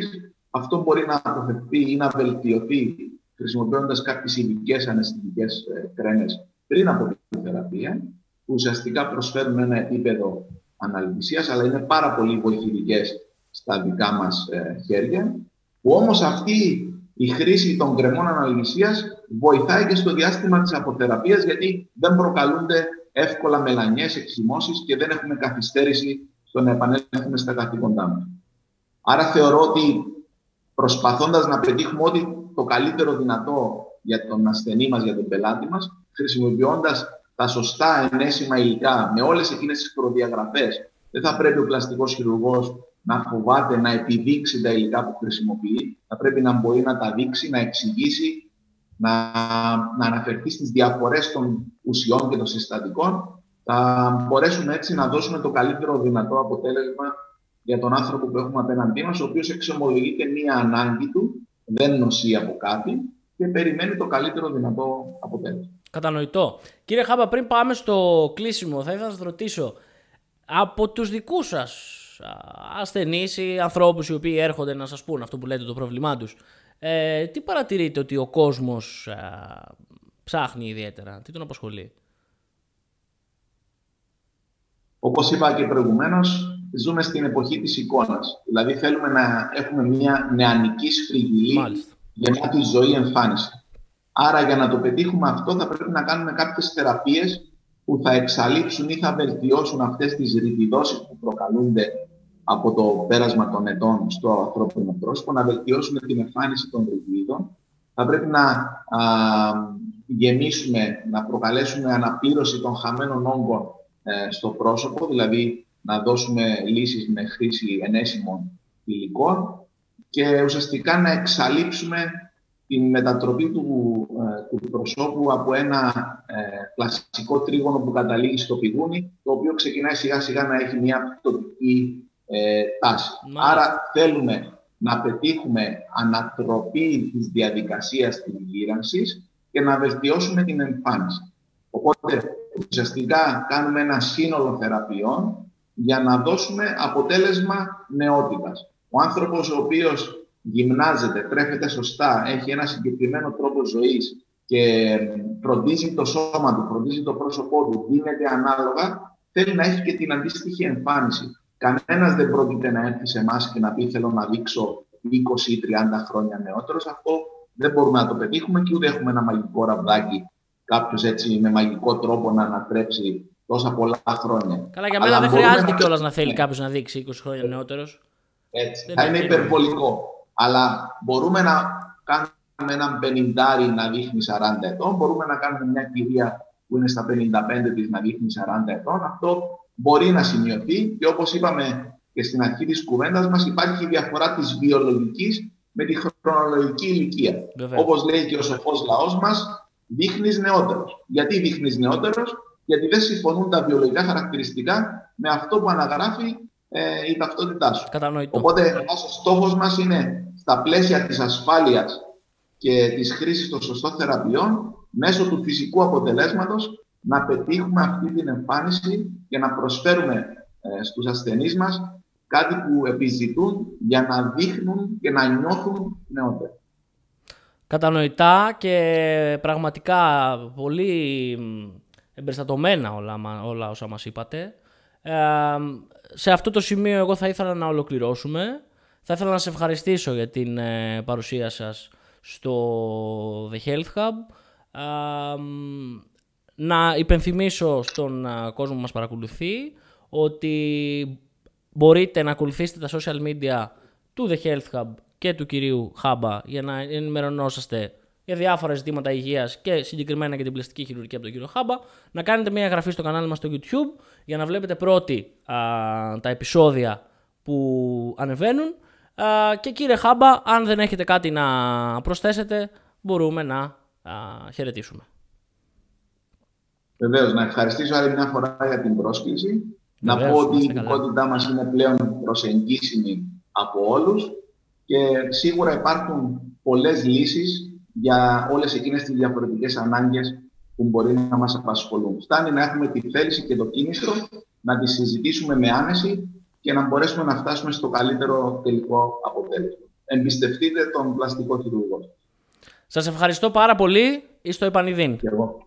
Αυτό μπορεί να αποφευθεί ή να βελτιωθεί χρησιμοποιώντας κάποιες ειδικές αναισθητικές ε, κρέμες πριν από την θεραπεία, που ουσιαστικά προσφέρουν ένα επίπεδο αναλυτησίας, αλλά είναι πάρα πολύ βοηθητικές στα δικά μας ε, χέρια, που όμως αυτή η χρήση των κρεμών αναλυσίας βοηθάει και στο διάστημα της αποθεραπείας, γιατί δεν προκαλούνται εύκολα μελανιές, εξημώσεις και δεν έχουμε καθυστέρηση στο να επανέλθουμε στα καθήκοντά μας. Άρα θεωρώ ότι προσπαθώντας να πετύχουμε ό,τι το καλύτερο δυνατό για τον ασθενή μας, για τον πελάτη μας, χρησιμοποιώντας τα σωστά ενέσιμα υλικά με όλες εκείνες τις προδιαγραφές, δεν θα πρέπει ο πλαστικός χειρουργός να φοβάται να επιδείξει τα υλικά που χρησιμοποιεί. Θα πρέπει να μπορεί να τα δείξει, να εξηγήσει, να, να αναφερθεί στις διαφορές των ουσιών και των συστατικών. Θα μπορέσουμε έτσι να δώσουμε το καλύτερο δυνατό αποτέλεσμα για τον άνθρωπο που έχουμε απέναντί μας, ο οποίος εξομολογείται μία ανάγκη του, δεν νοσεί από κάτι και περιμένει το καλύτερο δυνατό αποτέλεσμα. Κατανοητό. Κύριε Χάμπα, πριν πάμε στο κλείσιμο, θα ήθελα να σας ρωτήσω, από τους δικούς σας ασθενείς ή ανθρώπους οι οποίοι έρχονται να σας πούν αυτό που λέτε το πρόβλημά τους, ε, τι παρατηρείτε ότι ο κόσμος ψάχνει ιδιαίτερα, τι τον απασχολεί; Όπως είπα και προηγουμένως, ζούμε στην εποχή της εικόνας. Δηλαδή θέλουμε να έχουμε μια νεανική σφριγγυλή για τη ζωή εμφάνιση. Άρα για να το πετύχουμε αυτό θα πρέπει να κάνουμε κάποιες θεραπείες που θα εξαλείψουν ή θα βελτιώσουν αυτές τις ρητιδώσεις που προκαλούνται από το πέρασμα των ετών στο ανθρώπινο πρόσωπο, να βελτιώσουμε την εμφάνιση των ρητιδών. Θα πρέπει να α, γεμίσουμε, να προκαλέσουμε αναπλήρωση των χαμένων όγκων ε, στο πρόσωπο, δηλαδή να δώσουμε λύσεις με χρήση ενέσιμων υλικών και ουσιαστικά να εξαλείψουμε την μετατροπή του, ε, του προσώπου από ένα ε, κλασικό τρίγωνο που καταλήγει στο πηγούνι, το οποίο ξεκινάει σιγά σιγά να έχει μια πτωτική ε, τάση. Άρα θέλουμε να πετύχουμε ανατροπή της διαδικασίας της γύρανσης και να βελτιώσουμε την εμφάνιση. Οπότε ουσιαστικά κάνουμε ένα σύνολο θεραπείων για να δώσουμε αποτέλεσμα νεότητας. Ο άνθρωπος ο οποίος γυμνάζεται, τρέφεται σωστά, έχει ένα συγκεκριμένο τρόπο ζωής και φροντίζει το σώμα του, φροντίζει το πρόσωπό του, δίνεται ανάλογα, θέλει να έχει και την αντίστοιχη εμφάνιση. Κανένας δεν πρόκειται να έρθει σε εμάς και να πει: Θέλω να δείξω 20 ή 30 χρόνια νεότερος. Αυτό δεν μπορούμε να το πετύχουμε και ούτε έχουμε ένα μαγικό ραβδάκι κάποιος έτσι με μαγικό τρόπο να ανατρέψει τόσα πολλά χρόνια. Καλά, για μένα δεν χρειάζεται να... κιόλας να θέλει κάποιος να δείξει 20 χρόνια νεότερος. Έτσι. θα είναι υπερβολικό. Αλλά μπορούμε να κάνουμε έναν πενιντάρι να δείχνει 40 ετών, μπορούμε να κάνουμε μια κυρία που είναι στα 55 της να δείχνει 40 ετών. Αυτό μπορεί να σημειωθεί και όπως είπαμε και στην αρχή της κουβέντας μας υπάρχει η διαφορά της βιολογικής με τη χρονολογική ηλικία. Όπω Όπως λέει και ο σοφός λαός μας, δείχνεις νεότερος. Γιατί δείχνεις νεότερος, γιατί δεν συμφωνούν τα βιολογικά χαρακτηριστικά με αυτό που αναγράφει ε, η ταυτότητά σου. Κατανοητό. Οπότε ο στόχος μας είναι στα πλαίσια της ασφάλειας και της χρήσης των σωστών θεραπείων μέσω του φυσικού αποτελέσματος να πετύχουμε αυτή την εμφάνιση και να προσφέρουμε ε, στους ασθενείς μας κάτι που επιζητούν για να δείχνουν και να νιώθουν νεότερα. Κατανοητά και πραγματικά πολύ εμπεριστατωμένα όλα, όλα όσα μας είπατε. Ε, σε αυτό το σημείο εγώ θα ήθελα να ολοκληρώσουμε. Θα ήθελα να σε ευχαριστήσω για την ε, παρουσία σας στο The Health Hub. Να υπενθυμίσω στον κόσμο που μας παρακολουθεί ότι μπορείτε να ακολουθήσετε τα social media του The Health Hub και του κυρίου Χάμπα για να ενημερωνόσαστε για διάφορα ζητήματα υγείας και συγκεκριμένα για την πλαστική χειρουργική από τον κύριο Χάμπα. Να κάνετε μια εγγραφή στο κανάλι μας στο YouTube για να βλέπετε πρώτοι α, τα επεισόδια που ανεβαίνουν. Α, και κύριε Χάμπα, αν δεν έχετε κάτι να προσθέσετε, μπορούμε να α, χαιρετήσουμε. Βεβαίως, να ευχαριστήσω άλλη μια φορά για την πρόσκληση. να πω ότι η ειδικότητά μας είναι πλέον προσεγγίσιμη από όλους και σίγουρα υπάρχουν πολλές λύσεις για όλες εκείνες τις διαφορετικές ανάγκες που μπορεί να μας απασχολούν. Φτάνει να έχουμε τη θέληση και το κίνητρο να τις συζητήσουμε με άνεση και να μπορέσουμε να φτάσουμε στο καλύτερο τελικό αποτέλεσμα. Εμπιστευτείτε τον πλαστικό χειρουργό. Σας ευχαριστώ πάρα πολύ. Είστε επανειδήν. Και εγώ.